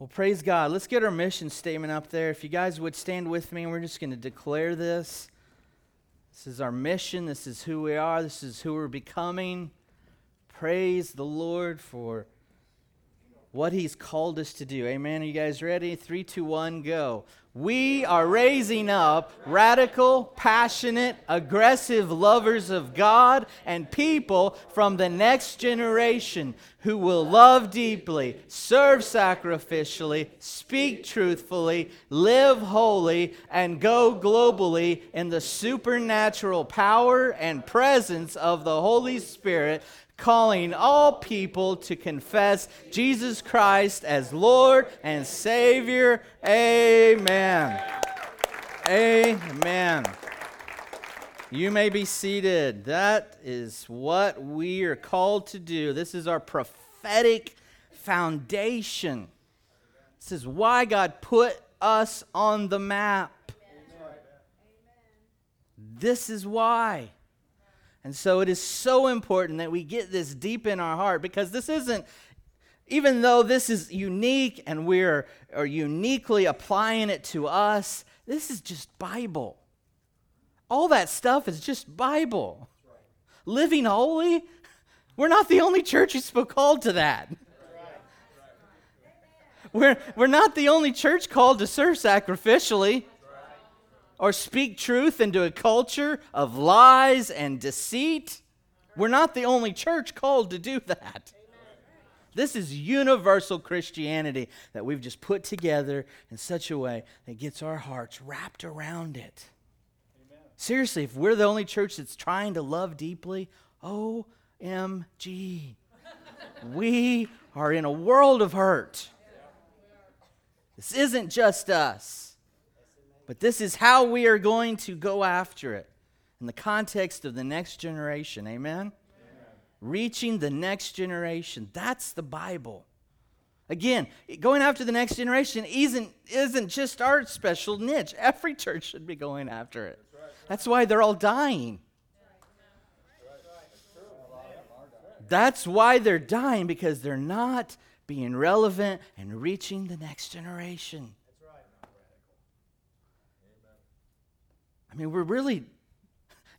Well, praise God. Let's get our mission statement up there. If you guys would stand with me, we're just going to declare this. This is our mission. This is who we are. This is who we're becoming. Praise the Lord for what He's called us to do. Amen. Are you guys ready? Three, two, one, go. We are raising up radical, passionate, aggressive lovers of God and people from the next generation who will love deeply, serve sacrificially, speak truthfully, live holy, and go globally in the supernatural power and presence of the Holy Spirit calling all people to confess Jesus Christ as Lord and Savior. Amen. Amen. You may be seated. That is what we are called to do. This is our prophetic foundation. This is why God put us on the map. This is why. And so it is so important that we get this deep in our heart because this isn't, even though this is unique and we're are uniquely applying it to us, this is just Bible. All that stuff is just Bible. Living holy, we're not the only church who's called to that. We're, we're not the only church called to serve sacrificially or speak truth into a culture of lies and deceit. We're not the only church called to do that. This is universal Christianity that we've just put together in such a way that gets our hearts wrapped around it. Amen. Seriously, if we're the only church that's trying to love deeply, OMG. we are in a world of hurt. This isn't just us. But this is how we are going to go after it in the context of the next generation. Amen? Amen? Reaching the next generation. That's the Bible. Again, going after the next generation isn't, isn't just our special niche. Every church should be going after it. That's why they're all dying. That's why they're dying because they're not being relevant and reaching the next generation. I mean, we're really,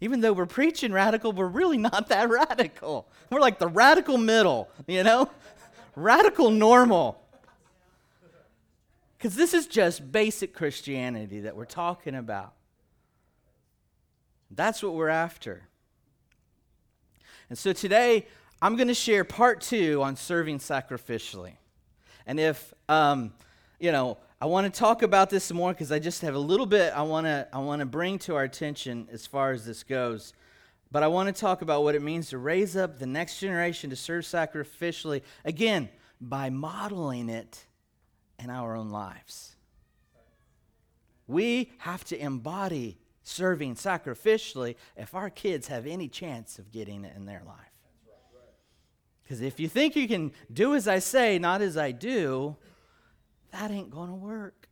even though we're preaching radical, we're really not that radical. We're like the radical middle, you know? radical normal. Because this is just basic Christianity that we're talking about. That's what we're after. And so today, I'm going to share part two on serving sacrificially. And if, um, you know, I want to talk about this more because I just have a little bit I want to I want to bring to our attention as far as this goes. But I want to talk about what it means to raise up the next generation to serve sacrificially again by modeling it in our own lives. We have to embody serving sacrificially if our kids have any chance of getting it in their life. Because if you think you can do as I say, not as I do, that ain't going to work.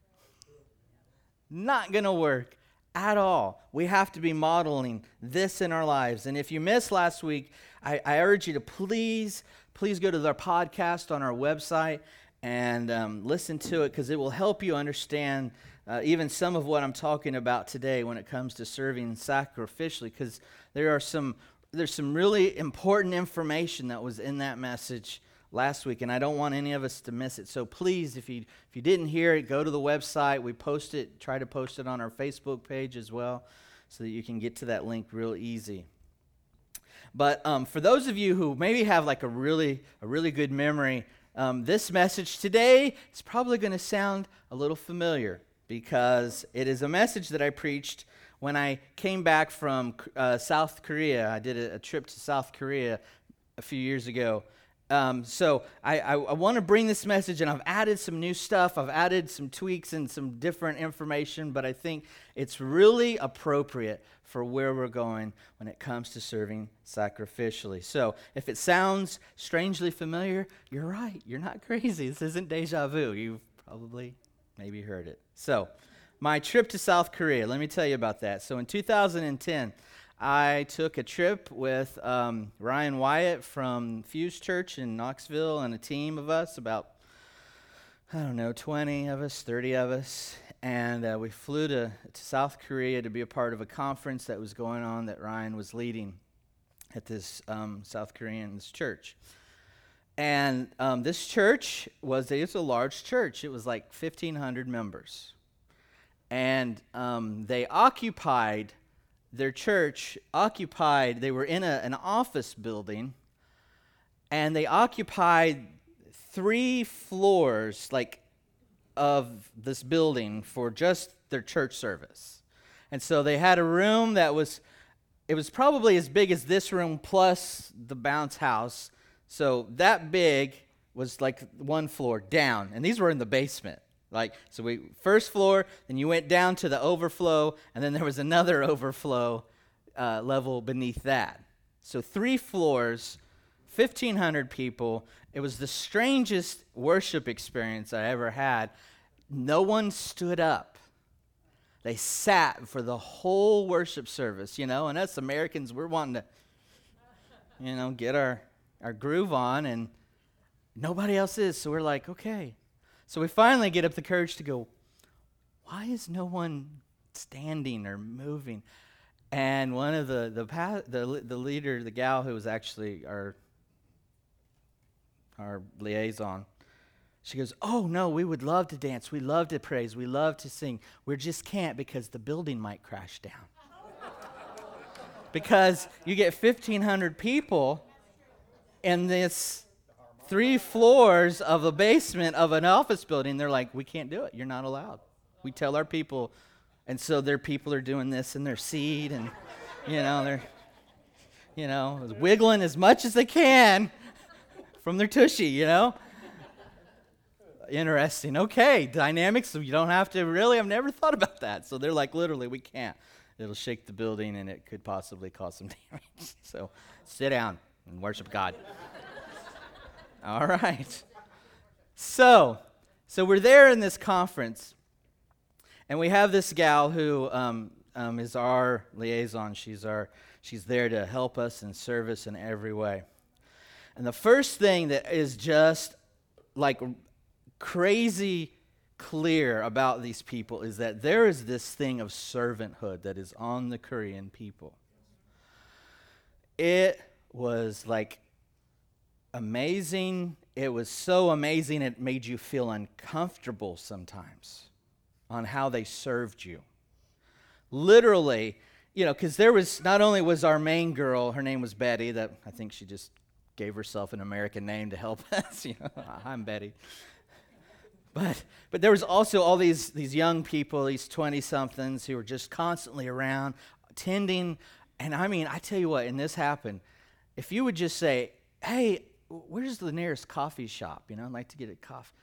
Not going to work at all. We have to be modeling this in our lives. And if you missed last week, I, I urge you to please, please go to our podcast on our website and um, listen to it because it will help you understand uh, even some of what I'm talking about today when it comes to serving sacrificially because there are some there's some really important information that was in that message last week, and I don't want any of us to miss it. So please, if you if you didn't hear it, go to the website. We post it, try to post it on our Facebook page as well, so that you can get to that link real easy. But um, for those of you who maybe have like a really a really good memory, um, this message today is probably going to sound a little familiar because it is a message that I preached when I came back from uh, South Korea. I did a, a trip to South Korea a few years ago. Um, so I, I, I want to bring this message, and I've added some new stuff. I've added some tweaks and some different information, but I think it's really appropriate for where we're going when it comes to serving sacrificially. So if it sounds strangely familiar, you're right. You're not crazy. This isn't deja vu. You've probably maybe heard it. So my trip to South Korea, let me tell you about that. So in 2010, I took a trip with um, Ryan Wyatt from Fuse Church in Knoxville and a team of us, about I don't know, 20 of us, 30 of us, and uh, we flew to, to South Korea to be a part of a conference that was going on that Ryan was leading at this um, South Korean church. And um, this church was it's a large church. It was like 1,500 members. And um, they occupied, their church occupied, they were in a, an office building, and they occupied three floors, like, of this building for just their church service. And so they had a room that was, it was probably as big as this room plus the bounce house so that big was like one floor down, and these were in the basement. Like so, we first floor, then you went down to the overflow, and then there was another overflow uh, level beneath that. So three floors, fifteen hundred people. It was the strangest worship experience I ever had. No one stood up. They sat for the whole worship service, you know, and us Americans, we're wanting to, you know, get our our groove on, and nobody else is. So we're like, okay. So we finally get up the courage to go, why is no one standing or moving? And one of the the the, the leader, the gal who was actually our our liaison, she goes, "Oh no, we would love to dance. We love to praise. We love to sing. We just can't because the building might crash down." because you get 1500 people in this three floors of a basement of an office building. They're like, we can't do it. You're not allowed. We tell our people. And so their people are doing this in their seat and, you know, they're, you know, wiggling as much as they can from their tushy, you know? Interesting. Okay, dynamics. You don't have to really, I've never thought about that. So they're like, literally, we can't. It'll shake the building and it could possibly cause some damage. So sit down and worship God. All right. So, so we're there in this conference, and we have this gal who um, um, is our liaison. She's our she's there to help us and serve us in every way. And the first thing that is just like crazy clear about these people is that there is this thing of servanthood that is on the Korean people. It was like amazing. It was so amazing it made you feel uncomfortable sometimes on how they served you. Literally, you know, because there was not only was our main girl, her name was Betty, that I think she just gave herself an American name to help us. you know, I'm Betty. But but there was also all these these young people, these 20 somethings who were just constantly around tending and I mean, I tell you what, and this happened if you would just say, hey, where's the nearest coffee shop? You know, I'd like to get a coffee.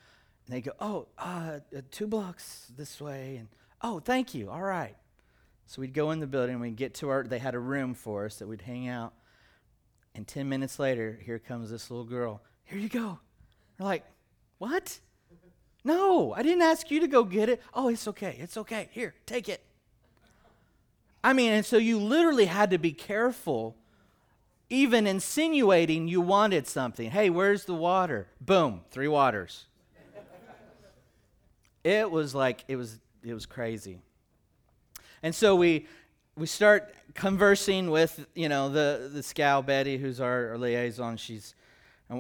And they go, oh, uh, uh, two blocks this way. And, oh, thank you. All right. So we'd go in the building, we'd get to our, they had a room for us that we'd hang out. And 10 minutes later, here comes this little girl. Here you go. We're like, what? No, I didn't ask you to go get it. Oh, it's okay. It's okay. Here, take it. I mean, and so you literally had to be careful even insinuating you wanted something. Hey, where's the water? Boom, three waters. it was like it was it was crazy. And so we we start conversing with you know the the scout Betty, who's our, our liaison. She's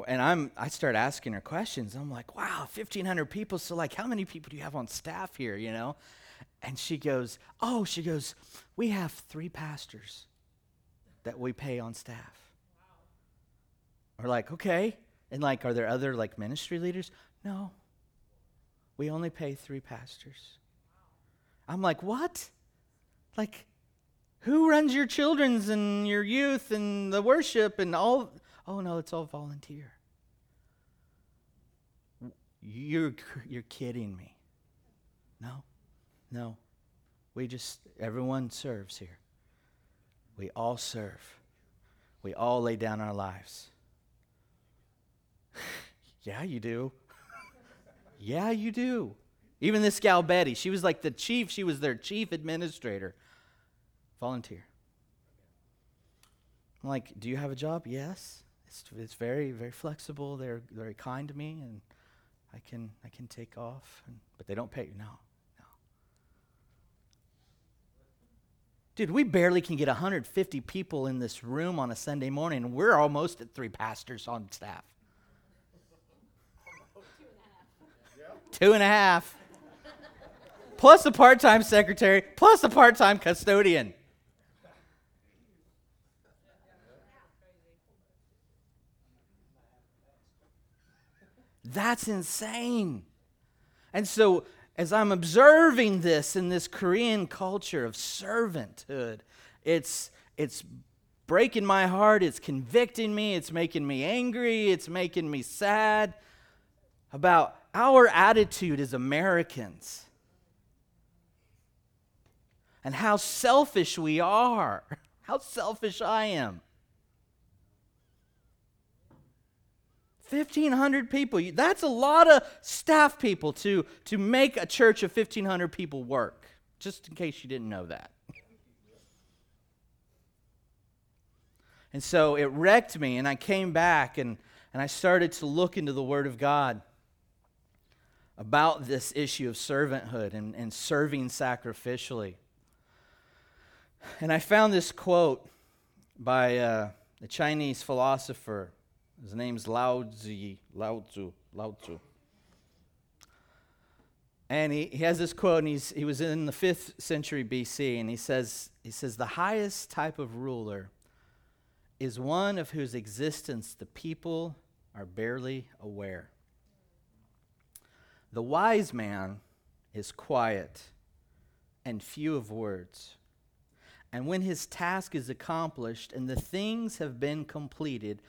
and I'm I start asking her questions. I'm like, wow, 1,500 people. So like, how many people do you have on staff here? You know, and she goes, oh, she goes, we have three pastors that we pay on staff. We're like, okay. And like, are there other like ministry leaders? No. We only pay three pastors. I'm like, what? Like, who runs your children's and your youth and the worship and all? Oh no, it's all volunteer. You're you're kidding me. No, no. We just everyone serves here. We all serve. We all lay down our lives. yeah, you do. yeah, you do. Even this gal Betty, she was like the chief, she was their chief administrator. Volunteer. I'm like, do you have a job? Yes. It's, it's very, very flexible. They're very kind to me, and I can, I can take off, and, but they don't pay. you. no. Dude, we barely can get 150 people in this room on a Sunday morning, we're almost at three pastors on staff. Two and a half. Plus a part time secretary, plus a part time custodian. That's insane. And so, as I'm observing this in this Korean culture of servanthood, it's, it's breaking my heart, it's convicting me, it's making me angry, it's making me sad about our attitude as Americans and how selfish we are, how selfish I am. 1,500 people. That's a lot of staff people to, to make a church of 1,500 people work, just in case you didn't know that. And so it wrecked me, and I came back and, and I started to look into the Word of God about this issue of servanthood and, and serving sacrificially. And I found this quote by uh, a Chinese philosopher his name's Lao Tzu, Lao Tzu, Lao Tzu. And he, he has this quote, and he's, he was in the fifth century BC, and he says, he says, The highest type of ruler is one of whose existence the people are barely aware. The wise man is quiet and few of words. And when his task is accomplished and the things have been completed,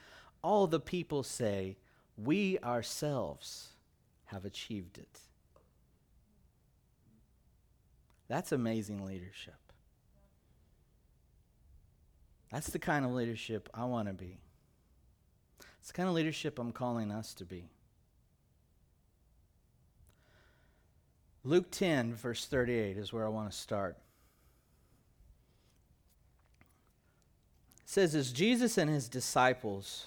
all the people say, We ourselves have achieved it. That's amazing leadership. That's the kind of leadership I want to be. It's the kind of leadership I'm calling us to be. Luke 10, verse 38 is where I want to start. It says, As Jesus and his disciples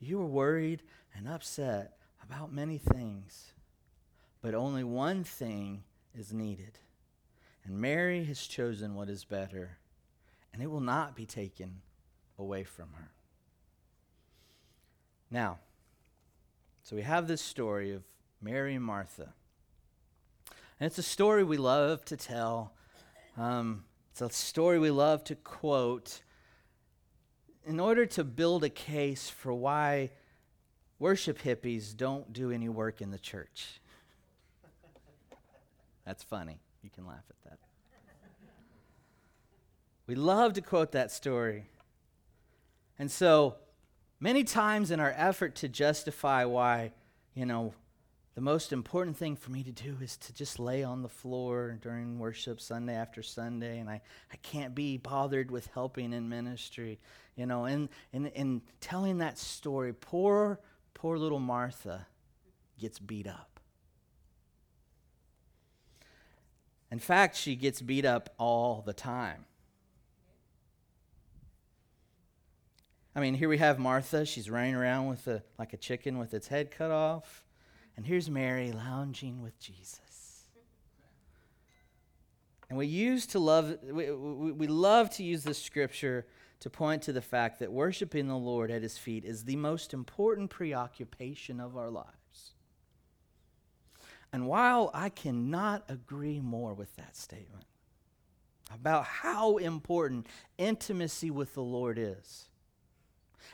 You are worried and upset about many things, but only one thing is needed. And Mary has chosen what is better, and it will not be taken away from her. Now, so we have this story of Mary and Martha. And it's a story we love to tell. Um, it's a story we love to quote in order to build a case for why worship hippies don't do any work in the church. That's funny. You can laugh at that. We love to quote that story. And so, many times in our effort to justify why, you know, the most important thing for me to do is to just lay on the floor during worship Sunday after Sunday, and I, I can't be bothered with helping in ministry. You know, and in, in telling that story, poor, poor little Martha gets beat up. In fact, she gets beat up all the time. I mean, here we have Martha. She's running around with a, like a chicken with its head cut off. And here's Mary lounging with Jesus. And we use to love we, we, we love to use this scripture to point to the fact that worshiping the Lord at his feet is the most important preoccupation of our lives. And while I cannot agree more with that statement about how important intimacy with the Lord is,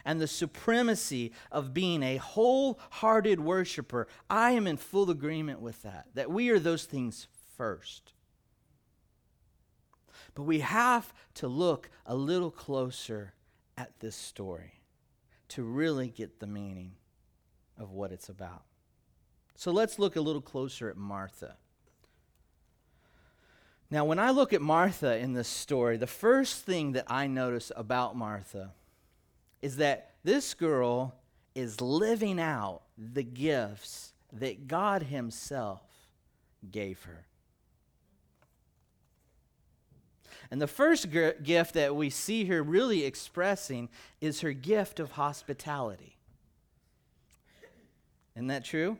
and the supremacy of being a wholehearted worshiper, I am in full agreement with that, that we are those things first. But we have to look a little closer at this story to really get the meaning. of what it's about. So let's look a little closer at Martha. Now, when I look at Martha in this story, the first thing that I notice about Martha is that this girl is living out the gifts that God Himself gave her. And the first gift that we see her really expressing is her gift of hospitality. Isn't that true?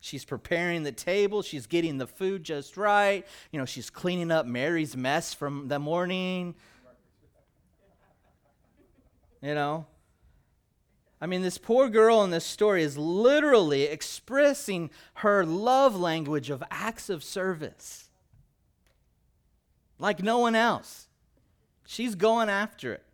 She's preparing the table. She's getting the food just right. You know, she's cleaning up Mary's mess from the morning. You know? I mean, this poor girl in this story is literally expressing her love language of acts of service like no one else. She's going after it.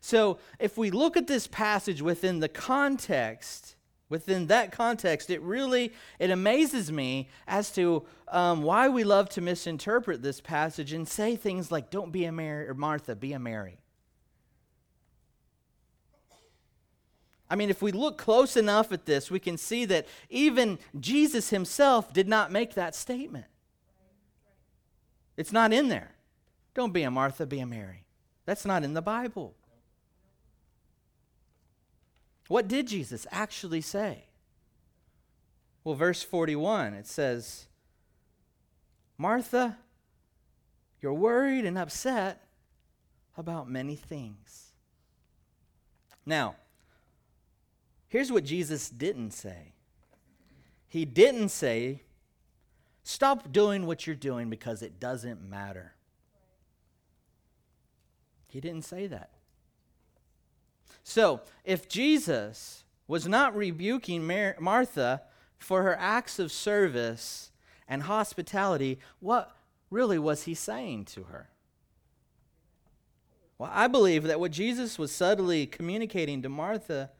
So, if we look at this passage within the context, within that context, it really it amazes me as to um, why we love to misinterpret this passage and say things like, "Don't be a Mary or Martha, be a Mary." I mean, if we look close enough at this, we can see that even Jesus himself did not make that statement. It's not in there. Don't be a Martha, be a Mary. That's not in the Bible. What did Jesus actually say? Well, verse 41, it says, Martha, you're worried and upset about many things. Now, here's what Jesus didn't say. He didn't say, Stop doing what you're doing because it doesn't matter. He didn't say that. So, if Jesus was not rebuking Mar- Martha for her acts of service and hospitality, what really was he saying to her? Well, I believe that what Jesus was subtly communicating to Martha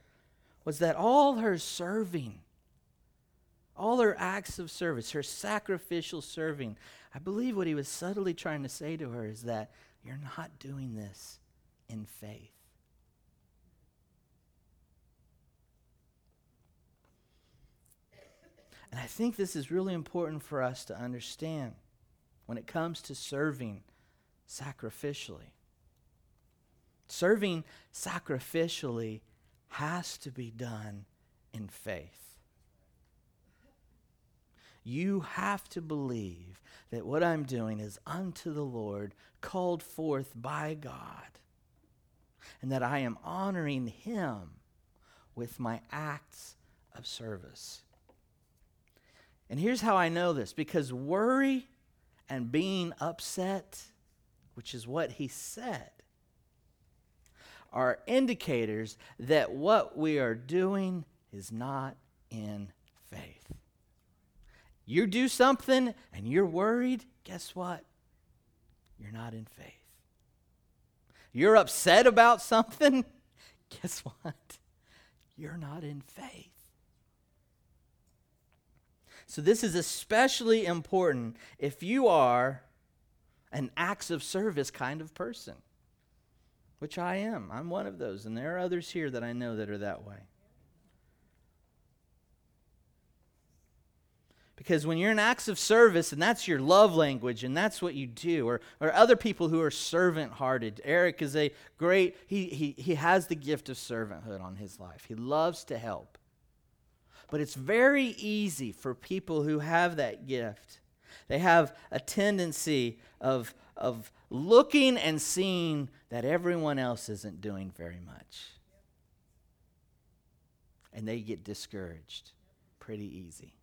was that all her serving all her acts of service, her sacrificial serving. I believe what he was subtly trying to say to her is that you're not doing this in faith. And I think this is really important for us to understand when it comes to serving sacrificially. Serving sacrificially has to be done in faith you have to believe that what I'm doing is unto the Lord, called forth by God, and that I am honoring Him with my acts of service. And here's how I know this because worry and being upset, which is what he said, are indicators that what we are doing is not in faith. You do something and you're worried, guess what? You're not in faith. You're upset about something, guess what? You're not in faith. So, this is especially important if you are an acts of service kind of person, which I am. I'm one of those, and there are others here that I know that are that way. Because when you're in acts of service and that's your love language and that's what you do, or, or other people who are servant hearted, Eric is a great, he, he, he has the gift of servanthood on his life. He loves to help. But it's very easy for people who have that gift. They have a tendency of, of looking and seeing that everyone else isn't doing very much. And they get discouraged pretty easy.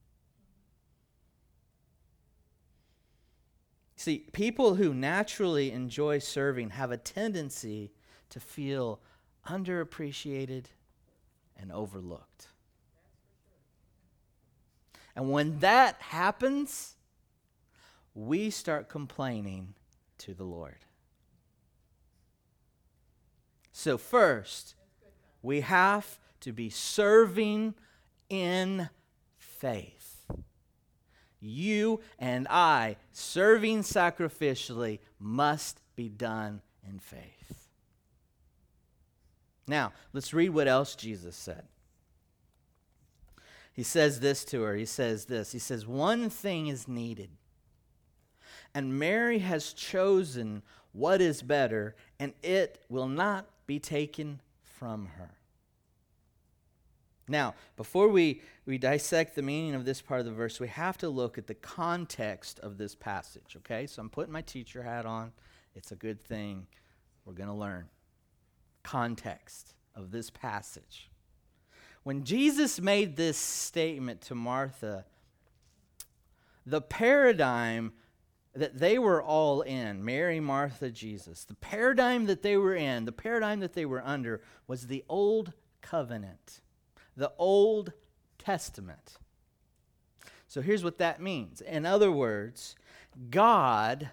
See, people who naturally enjoy serving have a tendency to feel underappreciated and overlooked. And when that happens, we start complaining to the Lord. So, first, we have to be serving in faith you and I serving sacrificially must be done in faith. Now, let's read what else Jesus said. he says this to her. He says this. He says, One thing is needed. And Mary has chosen what is better, and it will not be taken from her. Now, before we, we dissect the meaning of this part of the verse, we have to look at the context of this passage, okay? So I'm putting my teacher hat on. It's a good thing. We're going to learn. Context of this passage. When Jesus made this statement to Martha, the paradigm that they were all in Mary, Martha, Jesus the paradigm that they were in, the paradigm that they were under, was the old covenant the Old Testament. So here's what that means. In other words, God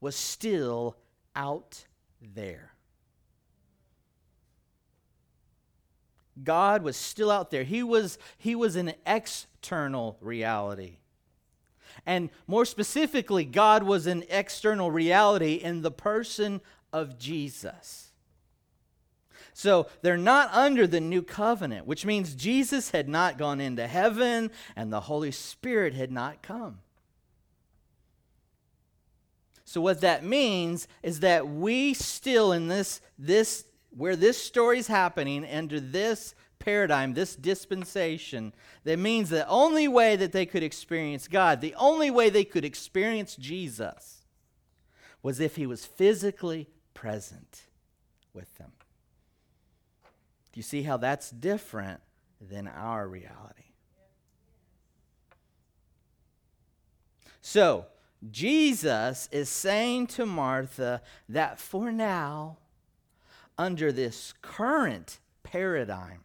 was still out there. God was still out there. He was, he was an external reality. And more specifically, God was an external reality in the person of Jesus. So they're not under the new covenant, which means Jesus had not gone into heaven and the Holy Spirit had not come. So what that means is that we still in this this where this story is happening under this paradigm, this dispensation, that means the only way that they could experience God, the only way they could experience Jesus was if he was physically present with them. Do you see how that's different than our reality? So, Jesus is saying to Martha that for now, under this current paradigm,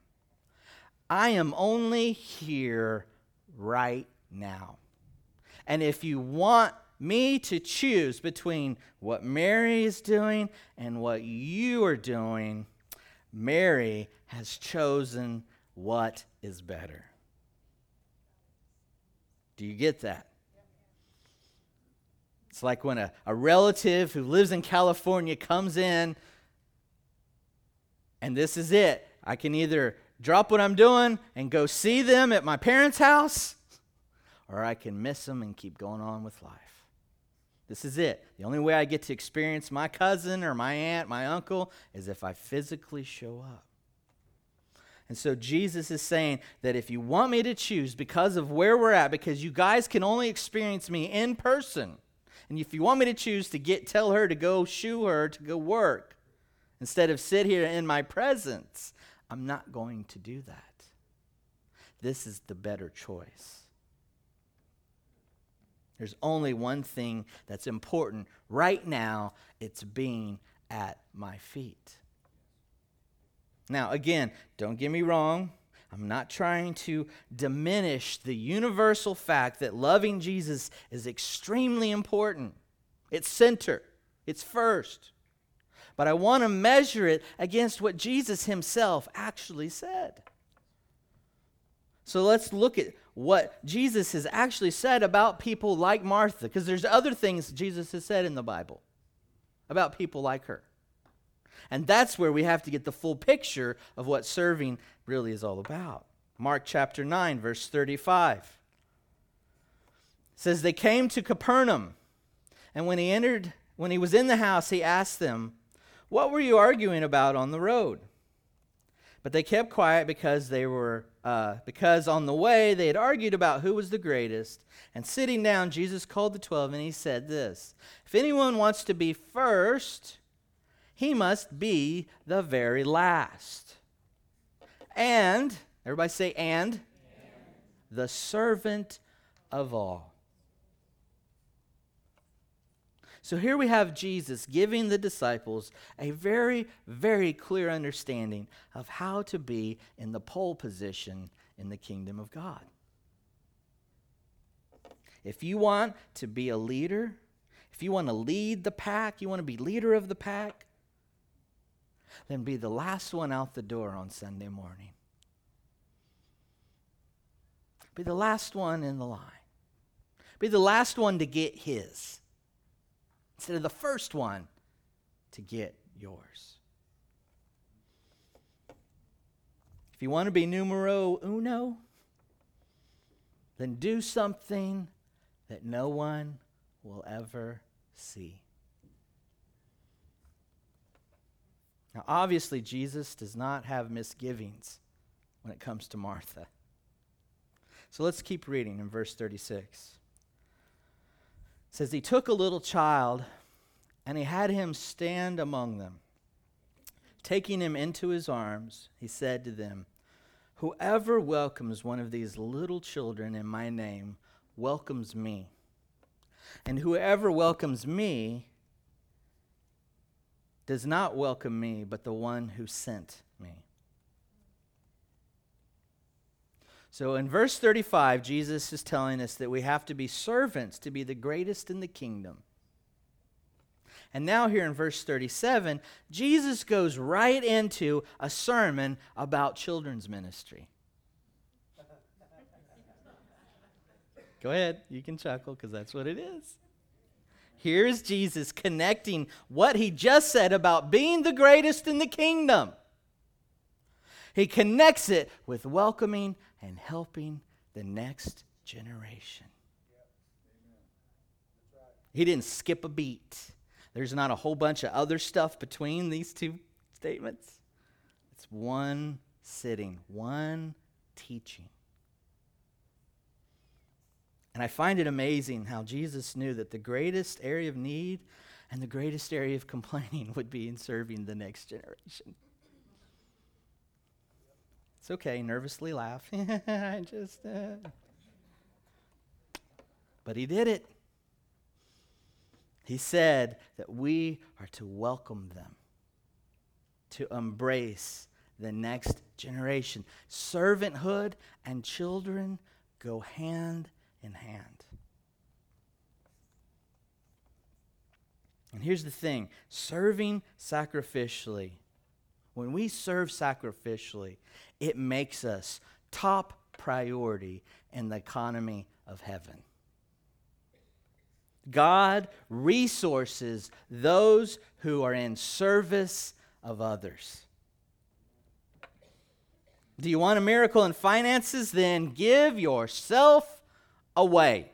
I am only here right now. And if you want me to choose between what Mary is doing and what you are doing, Mary has chosen what is better. Do you get that? It's like when a, a relative who lives in California comes in, and this is it. I can either drop what I'm doing and go see them at my parents' house, or I can miss them and keep going on with life. This is it. The only way I get to experience my cousin or my aunt, my uncle, is if I physically show up. And so Jesus is saying that if you want me to choose because of where we're at, because you guys can only experience me in person, and if you want me to choose to get tell her to go shoo her to go work instead of sit here in my presence, I'm not going to do that. This is the better choice. There's only one thing that's important right now it's being at my feet. Now, again, don't get me wrong. I'm not trying to diminish the universal fact that loving Jesus is extremely important. It's center, it's first. But I want to measure it against what Jesus himself actually said. So let's look at what Jesus has actually said about people like Martha, because there's other things Jesus has said in the Bible about people like her. And that's where we have to get the full picture of what serving really is all about. Mark chapter 9, verse 35 says, They came to Capernaum, and when he entered, when he was in the house, he asked them, What were you arguing about on the road? But they kept quiet because they were uh, because on the way they had argued about who was the greatest. And sitting down, Jesus called the twelve and he said this If anyone wants to be first, he must be the very last. And, everybody say, and, and. the servant of all. So here we have Jesus giving the disciples a very, very clear understanding of how to be in the pole position in the kingdom of God. If you want to be a leader, if you want to lead the pack, you want to be leader of the pack, then be the last one out the door on Sunday morning. Be the last one in the line. Be the last one to get his instead of the first one to get yours. If you want to be numero uno, then do something that no one will ever see. Now, obviously, Jesus does not have misgivings when it comes to Martha. So let's keep reading in verse 36. Says, He took a little child and he had him stand among them. Taking him into his arms, he said to them, Whoever welcomes one of these little children in my name welcomes me. And whoever welcomes me does not welcome me, but the one who sent me. So in verse 35, Jesus is telling us that we have to be servants to be the greatest in the kingdom. And now, here in verse 37, Jesus goes right into a sermon about children's ministry. Go ahead, you can chuckle because that's what it is. Here's Jesus connecting what he just said about being the greatest in the kingdom. He connects it with welcoming and helping the next generation. He didn't skip a beat. There's not a whole bunch of other stuff between these two statements. It's one sitting, one teaching. And I find it amazing how Jesus knew that the greatest area of need and the greatest area of complaining would be in serving the next generation. It's okay, nervously laugh. I just. Uh. But he did it. He said that we are to welcome them, to embrace the next generation. Servanthood and children go hand in hand. And here's the thing serving sacrificially, when we serve sacrificially, it makes us top priority in the economy of heaven. God resources those who are in service of others. Do you want a miracle in finances? Then give yourself away.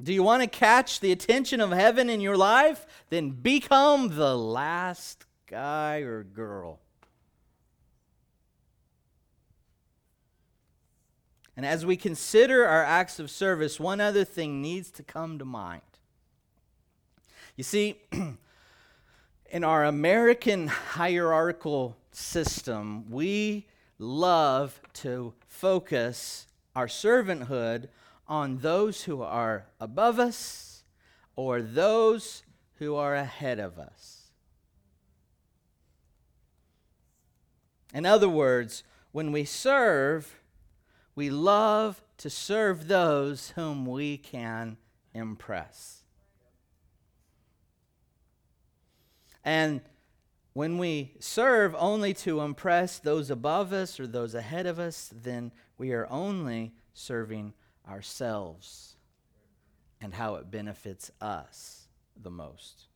Do you want to catch the attention of heaven in your life? Then become the last guy or girl. And as we consider our acts of service, one other thing needs to come to mind. You see, in our American hierarchical system, we love to focus our servanthood on those who are above us or those who are ahead of us. In other words, when we serve, we love to serve those whom we can impress. And when we serve only to impress those above us or those ahead of us, then we are only serving ourselves and how it benefits us the most.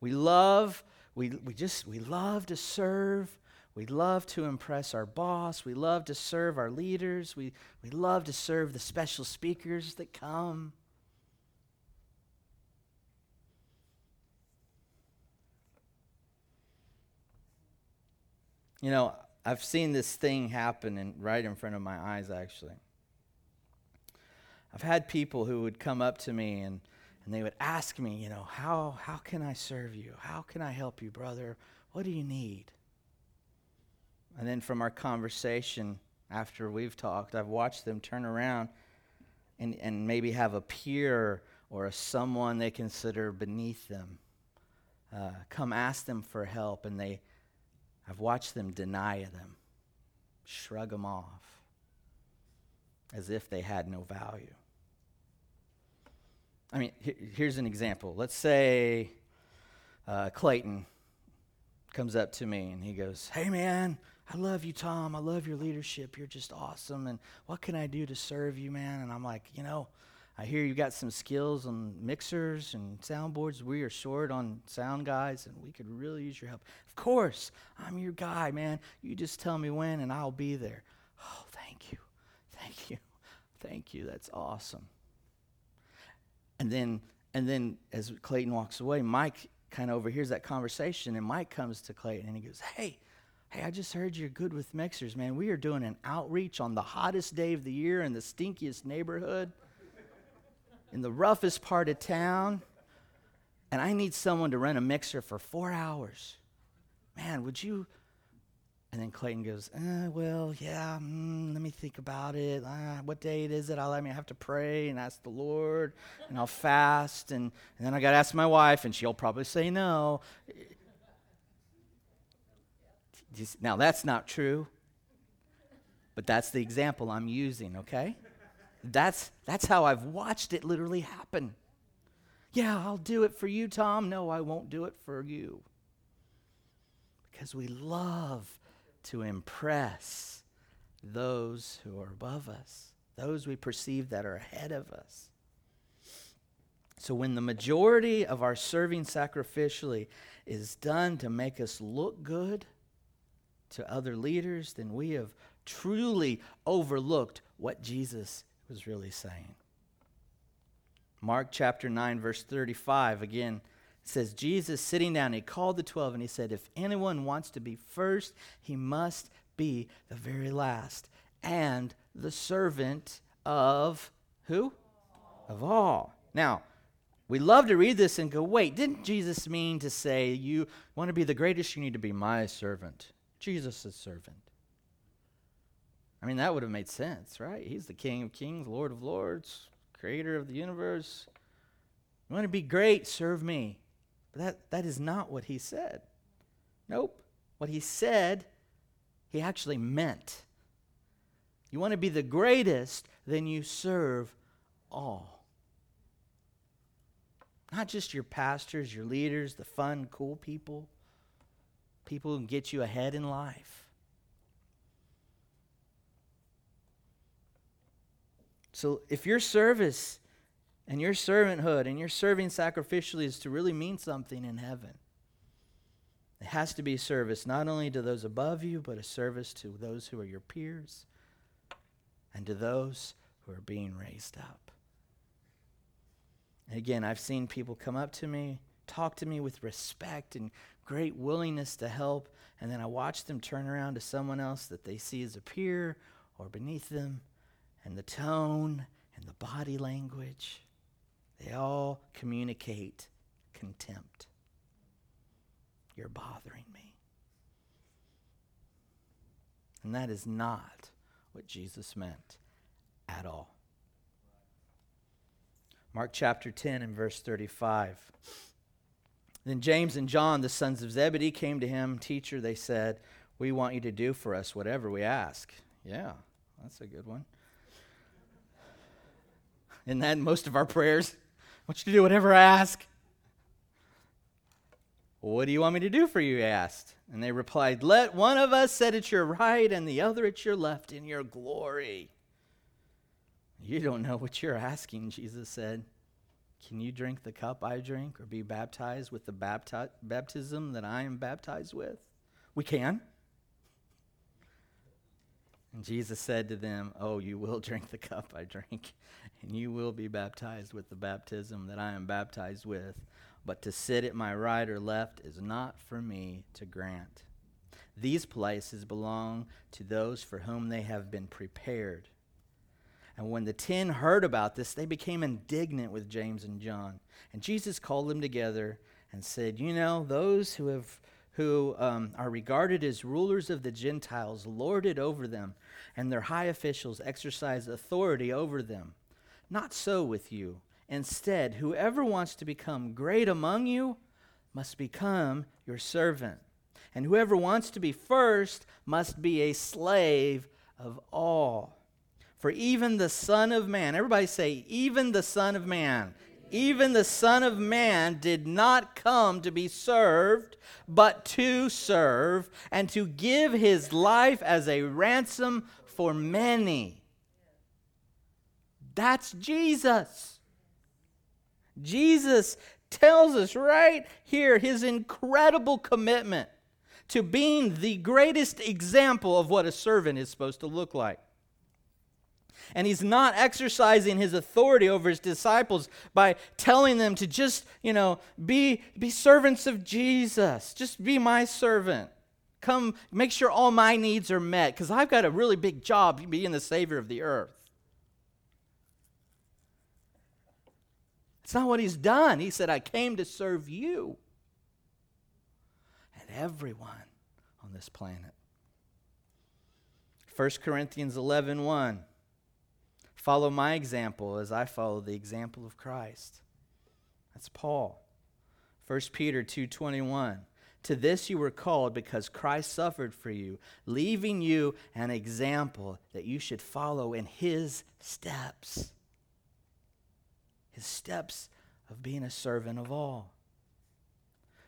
We love, we, we just, we love to serve we love to impress our boss. We love to serve our leaders. We, we love to serve the special speakers that come. You know, I've seen this thing happen in, right in front of my eyes, actually. I've had people who would come up to me and, and they would ask me, you know, how, how can I serve you? How can I help you, brother? What do you need? And then from our conversation after we've talked, I've watched them turn around and, and maybe have a peer or a someone they consider beneath them uh, come ask them for help, and they, I've watched them deny them, shrug them off, as if they had no value. I mean, here's an example. Let's say uh, Clayton comes up to me and he goes, Hey, man, I love you, Tom. I love your leadership. You're just awesome. And what can I do to serve you, man? And I'm like, you know, I hear you got some skills on mixers and soundboards. We are short on sound guys, and we could really use your help. Of course, I'm your guy, man. You just tell me when, and I'll be there. Oh, thank you. Thank you. Thank you. That's awesome. And then, and then as Clayton walks away, Mike kind of overhears that conversation, and Mike comes to Clayton and he goes, Hey, Hey, I just heard you're good with mixers, man. We are doing an outreach on the hottest day of the year in the stinkiest neighborhood, in the roughest part of town. And I need someone to rent a mixer for four hours. Man, would you? And then Clayton goes, eh, Well, yeah, mm, let me think about it. Uh, what date is it? I'll let have to pray and ask the Lord, and I'll fast. And, and then I got to ask my wife, and she'll probably say no. Now, that's not true, but that's the example I'm using, okay? That's, that's how I've watched it literally happen. Yeah, I'll do it for you, Tom. No, I won't do it for you. Because we love to impress those who are above us, those we perceive that are ahead of us. So, when the majority of our serving sacrificially is done to make us look good, to other leaders, then we have truly overlooked what Jesus was really saying. Mark chapter 9, verse 35, again, says, Jesus sitting down, he called the 12 and he said, If anyone wants to be first, he must be the very last and the servant of who? Of all. Now, we love to read this and go, wait, didn't Jesus mean to say, you want to be the greatest, you need to be my servant? Jesus' servant. I mean, that would have made sense, right? He's the King of Kings, Lord of Lords, creator of the universe. You want to be great? Serve me. But that, that is not what he said. Nope. What he said, he actually meant. You want to be the greatest, then you serve all. Not just your pastors, your leaders, the fun, cool people people who can get you ahead in life. So if your service and your servanthood and your serving sacrificially is to really mean something in heaven, it has to be service not only to those above you, but a service to those who are your peers and to those who are being raised up. And again, I've seen people come up to me, talk to me with respect and great willingness to help, and then I watch them turn around to someone else that they see as a peer or beneath them, and the tone and the body language, they all communicate contempt. You're bothering me. And that is not what Jesus meant at all. Mark chapter 10 and verse 35. Then James and John, the sons of Zebedee, came to him. Teacher, they said, We want you to do for us whatever we ask. Yeah, that's a good one. Isn't that most of our prayers? I want you to do whatever I ask. What do you want me to do for you? He asked. And they replied, Let one of us sit at your right and the other at your left in your glory. You don't know what you're asking, Jesus said. Can you drink the cup I drink or be baptized with the bapti- baptism that I am baptized with? We can. And Jesus said to them, Oh, you will drink the cup I drink, and you will be baptized with the baptism that I am baptized with. But to sit at my right or left is not for me to grant. These places belong to those for whom they have been prepared. And when the ten heard about this, they became indignant with James and John. And Jesus called them together and said, You know, those who have who um, are regarded as rulers of the Gentiles lord it over them, and their high officials exercise authority over them. Not so with you. Instead, whoever wants to become great among you must become your servant. And whoever wants to be first must be a slave of all. For even the Son of Man, everybody say, even the Son of Man, even the Son of Man did not come to be served, but to serve and to give his life as a ransom for many. That's Jesus. Jesus tells us right here his incredible commitment to being the greatest example of what a servant is supposed to look like. And he's not exercising his authority over his disciples by telling them to just, you know, be, be servants of Jesus. Just be my servant. Come make sure all my needs are met because I've got a really big job being the Savior of the earth. It's not what he's done. He said, I came to serve you and everyone on this planet. 1 Corinthians 11 1. Follow my example as I follow the example of Christ. That's Paul. 1 Peter 2:21 To this you were called because Christ suffered for you, leaving you an example that you should follow in his steps his steps of being a servant of all.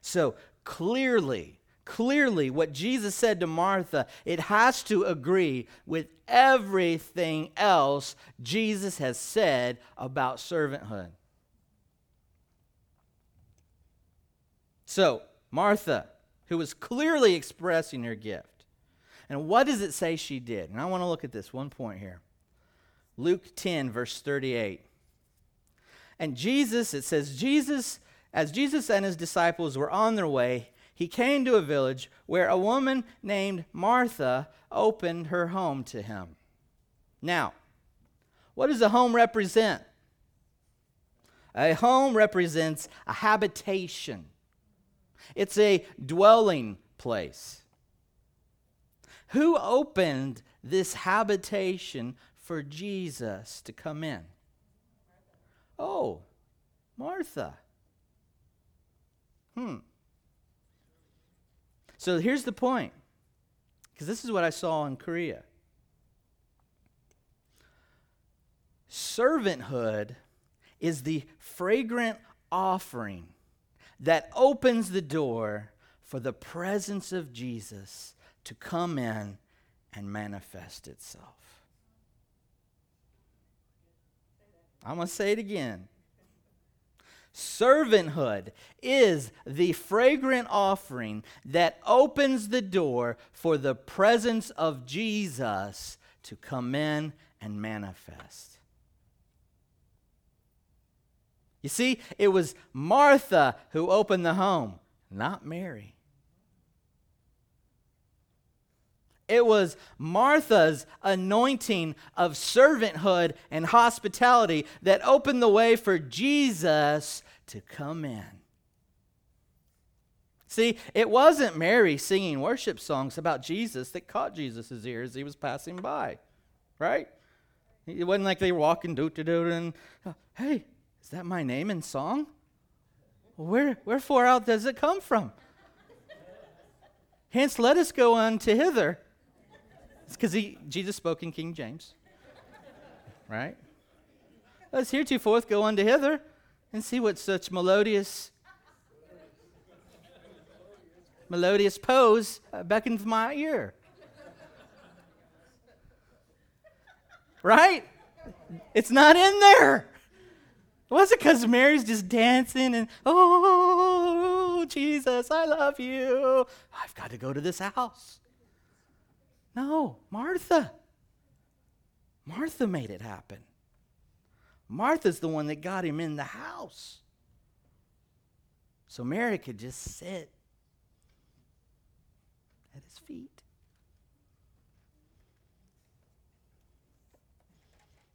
So clearly, clearly, what Jesus said to Martha, it has to agree with everything else Jesus has said about servanthood. So, Martha, who was clearly expressing her gift. And what does it say she did? And I want to look at this one point here. Luke 10, verse 38. And Jesus, it says, Jesus, as Jesus and his disciples were on their way, he came to a village where a woman named Martha opened her home to him. Now, what does a home represent? A home represents a habitation, it's a dwelling place. Who opened this habitation for Jesus to come in? Oh, Martha. Hmm. So here's the point, because this is what I saw in Korea. Servanthood is the fragrant offering that opens the door for the presence of Jesus to come in and manifest itself. I'm going to say it again. Servanthood is the fragrant offering that opens the door for the presence of Jesus to come in and manifest. You see, it was Martha who opened the home, not Mary. It was Martha's anointing of servanthood and hospitality that opened the way for Jesus to come in. See, it wasn't Mary singing worship songs about Jesus that caught Jesus' ear as he was passing by, right? It wasn't like they were walking doo doo doo and, hey, is that my name in song? Where, wherefore out does it come from? Hence, let us go on to hither because Jesus spoke in King James. right? Let's heretofore go unto hither and see what such melodious melodious pose uh, beckons my ear. right? It's not in there. Was it because Mary's just dancing and, oh, Jesus, I love you. I've got to go to this house. No, Martha. Martha made it happen. Martha's the one that got him in the house. So Mary could just sit at his feet.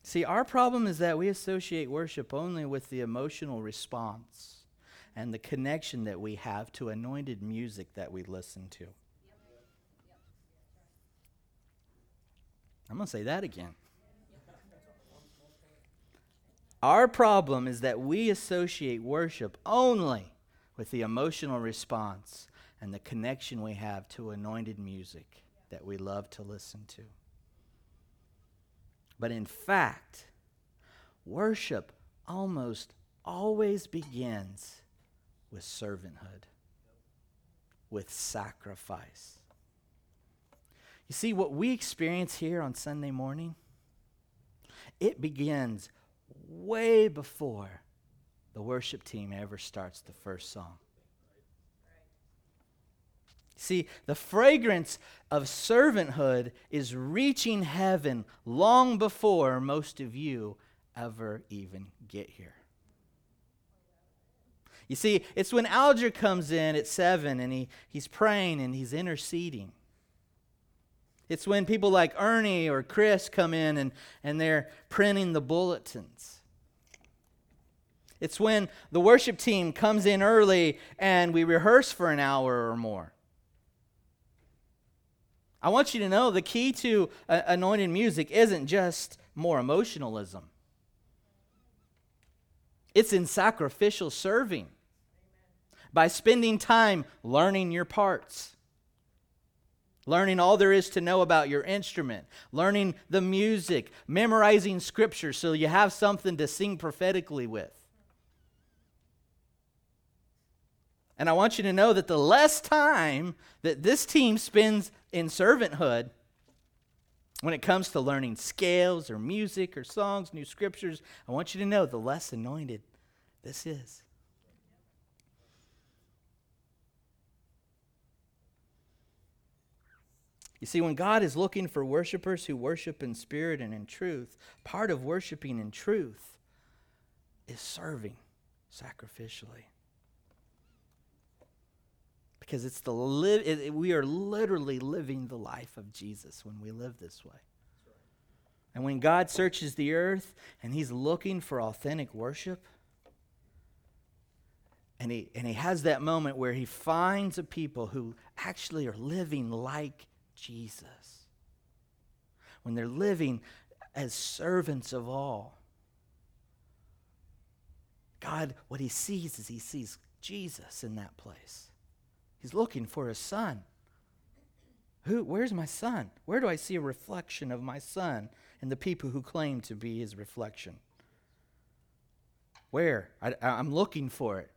See, our problem is that we associate worship only with the emotional response and the connection that we have to anointed music that we listen to. I'm going to say that again. Our problem is that we associate worship only with the emotional response and the connection we have to anointed music that we love to listen to. But in fact, worship almost always begins with servanthood, with sacrifice. You see, what we experience here on Sunday morning, it begins way before the worship team ever starts the first song. See, the fragrance of servanthood is reaching heaven long before most of you ever even get here. You see, it's when Alger comes in at seven and he, he's praying and he's interceding. It's when people like Ernie or Chris come in and, and they're printing the bulletins. It's when the worship team comes in early and we rehearse for an hour or more. I want you to know the key to uh, anointed music isn't just more emotionalism, it's in sacrificial serving by spending time learning your parts, learning all there is to know about your instrument, learning the music, memorizing scripture so you have something to sing prophetically with. And I want you to know that the less time that this team spends in servanthood, when it comes to learning scales or music or songs, new scriptures, I want you to know the less anointed this is. You see, when God is looking for worshipers who worship in spirit and in truth, part of worshiping in truth is serving sacrificially because it's the li- it, we are literally living the life of Jesus when we live this way. And when God searches the earth and he's looking for authentic worship, and he, and he has that moment where he finds a people who actually are living like Jesus. When they're living as servants of all. God, what he sees is he sees Jesus in that place. He's looking for a son. Who, where's my son? Where do I see a reflection of my son in the people who claim to be his reflection? Where? I, I'm looking for it.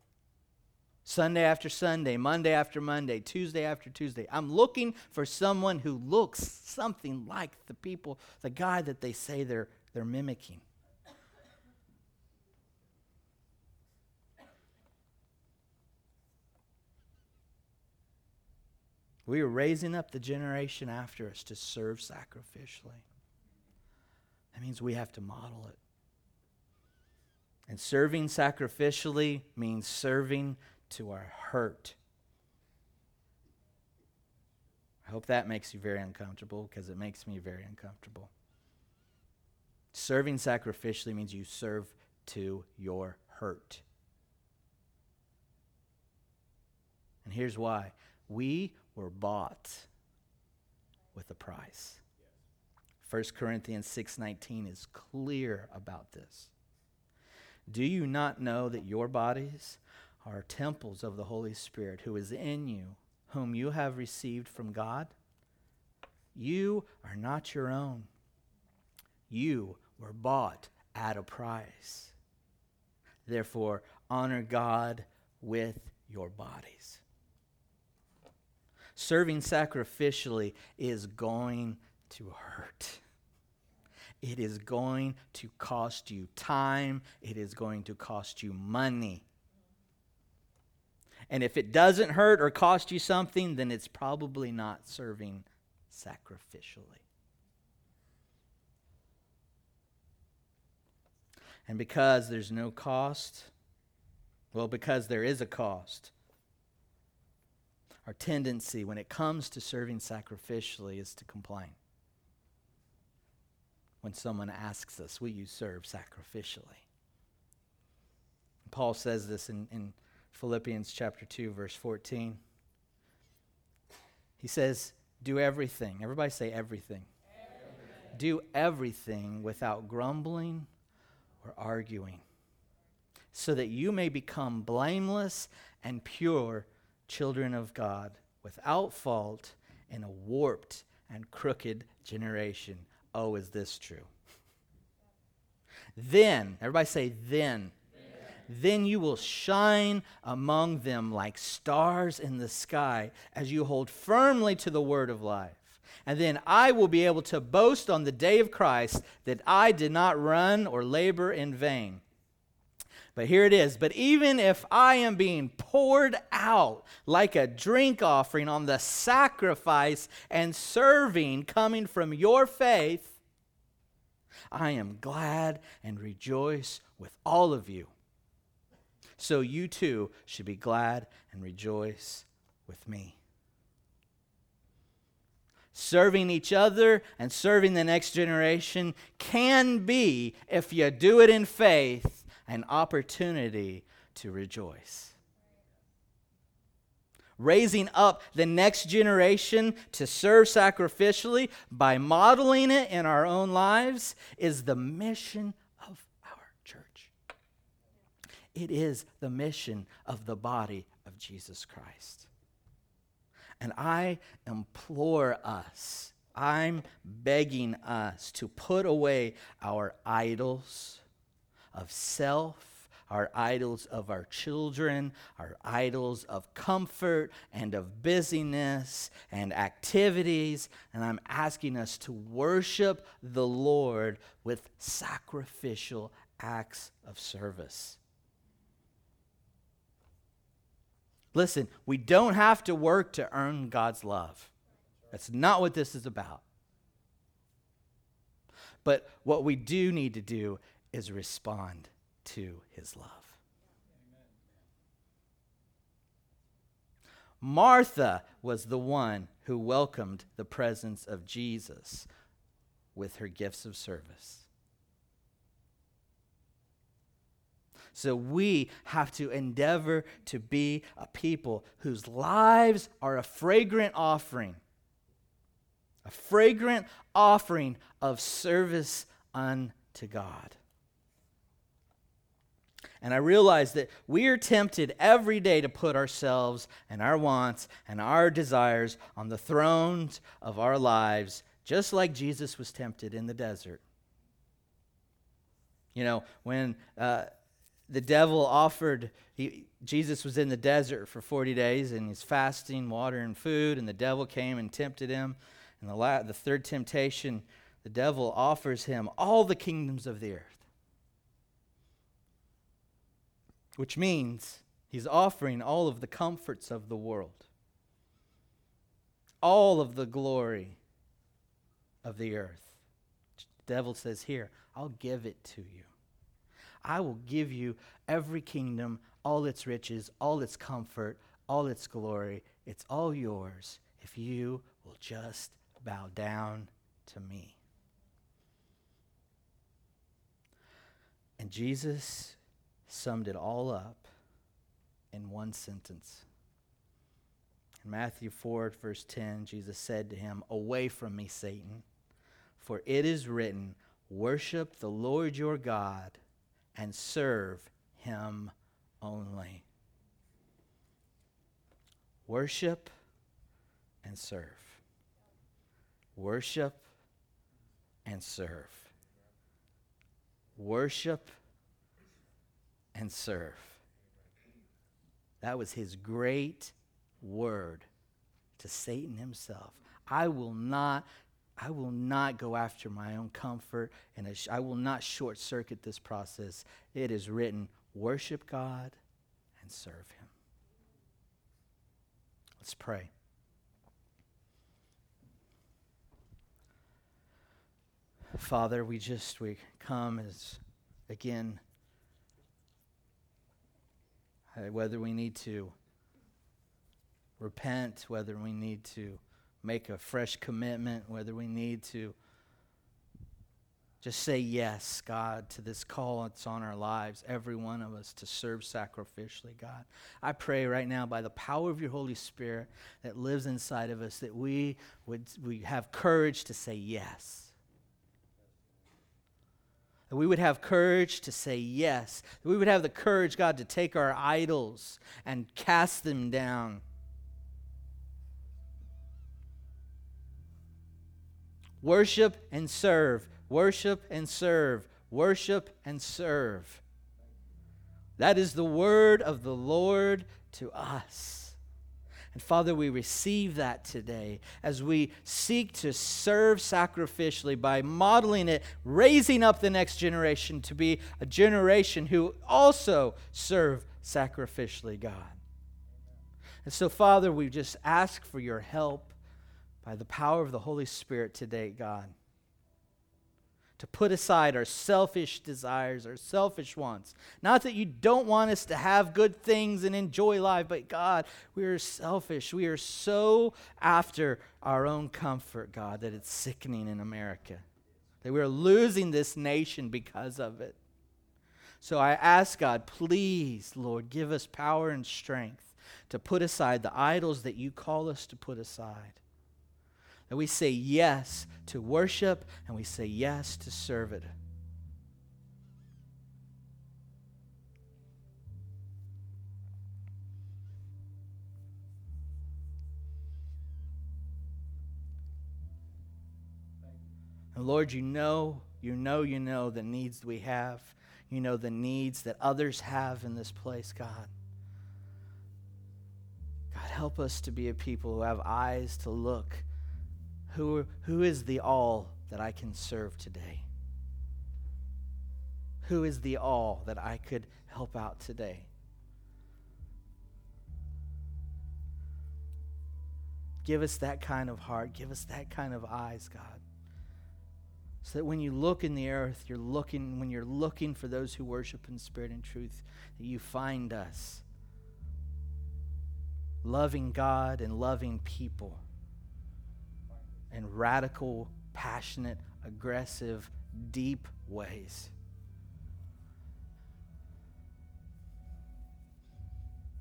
Sunday after Sunday, Monday after Monday, Tuesday after Tuesday. I'm looking for someone who looks something like the people, the guy that they say they're, they're mimicking. We are raising up the generation after us to serve sacrificially. That means we have to model it. And serving sacrificially means serving to our hurt. I hope that makes you very uncomfortable because it makes me very uncomfortable. Serving sacrificially means you serve to your hurt. And here's why we were bought with a price. 1 Corinthians 6:19 is clear about this. Do you not know that your bodies are temples of the Holy Spirit who is in you, whom you have received from God? You are not your own. You were bought at a price. Therefore, honor God with your bodies. Serving sacrificially is going to hurt. It is going to cost you time. It is going to cost you money. And if it doesn't hurt or cost you something, then it's probably not serving sacrificially. And because there's no cost, well, because there is a cost, our tendency when it comes to serving sacrificially is to complain. When someone asks us, Will you serve sacrificially? Paul says this in, in Philippians chapter 2, verse 14. He says, Do everything. Everybody say everything. everything. Do everything without grumbling or arguing, so that you may become blameless and pure children of God, without fault in a warped and crooked generation. Oh, is this true? Then, everybody say, then. Then you will shine among them like stars in the sky as you hold firmly to the word of life. And then I will be able to boast on the day of Christ that I did not run or labor in vain. But here it is. But even if I am being poured out like a drink offering on the sacrifice and serving coming from your faith, I am glad and rejoice with all of you. So you too should be glad and rejoice with me. Serving each other and serving the next generation can be, if you do it in faith, an opportunity to rejoice. Raising up the next generation to serve sacrificially by modeling it in our own lives is the mission. It is the mission of the body of Jesus Christ. And I implore us, I'm begging us to put away our idols of self, our idols of our children, our idols of comfort and of busyness and activities. And I'm asking us to worship the Lord with sacrificial acts of service. Listen, we don't have to work to earn God's love. That's not what this is about. But what we do need to do is respond to his love. Martha was the one who welcomed the presence of Jesus with her gifts of service. So we have to endeavor to be a people whose lives are a fragrant offering, a fragrant offering of service unto God. And I realize that we are tempted every day to put ourselves and our wants and our desires on the thrones of our lives, just like Jesus was tempted in the desert. You know, when uh, the devil offered, he, Jesus was in the desert for 40 days and he's fasting, water, and food, and the devil came and tempted him. And the, la- the third temptation, the devil offers him all the kingdoms of the earth. Which means he's offering all of the comforts of the world, all of the glory of the earth. The devil says, Here, I'll give it to you. I will give you every kingdom, all its riches, all its comfort, all its glory. It's all yours if you will just bow down to me. And Jesus summed it all up in one sentence. In Matthew 4, verse 10, Jesus said to him, Away from me, Satan, for it is written, Worship the Lord your God and serve him only. Worship and serve. Worship and serve. Worship and serve. That was his great word to Satan himself. I will not I will not go after my own comfort and I will not short circuit this process. It is written, worship God and serve him. Let's pray. Father, we just we come as again uh, whether we need to repent, whether we need to make a fresh commitment, whether we need to just say yes, God, to this call that's on our lives, every one of us, to serve sacrificially, God. I pray right now by the power of your Holy Spirit that lives inside of us that we would we have courage to say yes. That we would have courage to say yes. That we would have the courage, God, to take our idols and cast them down Worship and serve. Worship and serve. Worship and serve. That is the word of the Lord to us. And Father, we receive that today as we seek to serve sacrificially by modeling it, raising up the next generation to be a generation who also serve sacrificially, God. And so, Father, we just ask for your help by the power of the Holy Spirit today, God to put aside our selfish desires, our selfish wants. Not that you don't want us to have good things and enjoy life, but God, we are selfish. We are so after our own comfort, God, that it's sickening in America. That we are losing this nation because of it. So I ask God, please, Lord, give us power and strength to put aside the idols that you call us to put aside that we say yes to worship and we say yes to serve it. And Lord, you know, you know, you know the needs we have. You know the needs that others have in this place, God. God, help us to be a people who have eyes to look who, who is the all that I can serve today? Who is the all that I could help out today? Give us that kind of heart. Give us that kind of eyes, God. So that when you look in the earth, you're looking, when you're looking for those who worship in spirit and truth, that you find us loving God and loving people in radical, passionate, aggressive, deep ways.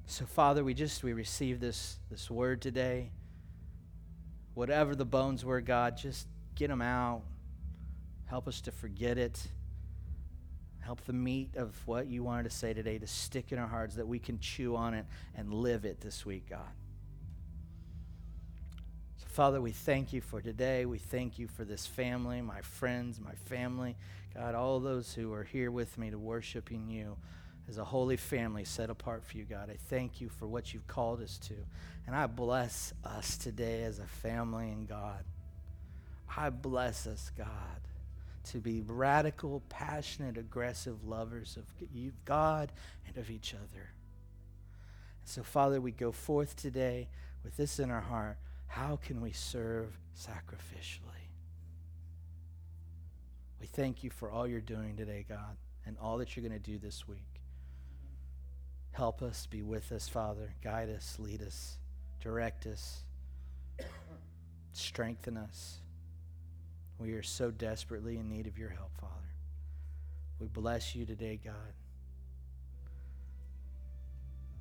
So, Father, we just we receive this, this word today. Whatever the bones were, God, just get them out. Help us to forget it. Help the meat of what you wanted to say today to stick in our hearts that we can chew on it and live it this week, God. Father, we thank you for today. We thank you for this family, my friends, my family. God, all those who are here with me to worshiping you as a holy family set apart for you, God. I thank you for what you've called us to. And I bless us today as a family in God. I bless us, God, to be radical, passionate, aggressive lovers of God and of each other. So, Father, we go forth today with this in our heart how can we serve sacrificially? We thank you for all you're doing today, God, and all that you're going to do this week. Help us, be with us, Father. Guide us, lead us, direct us, strengthen us. We are so desperately in need of your help, Father. We bless you today, God.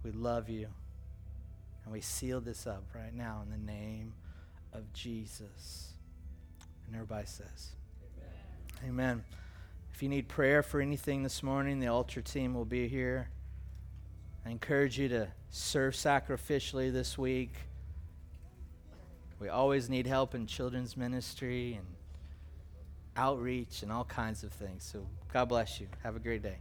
We love you. And we seal this up right now in the name of Jesus. And everybody says, Amen. Amen. If you need prayer for anything this morning, the altar team will be here. I encourage you to serve sacrificially this week. We always need help in children's ministry and outreach and all kinds of things. So God bless you. Have a great day.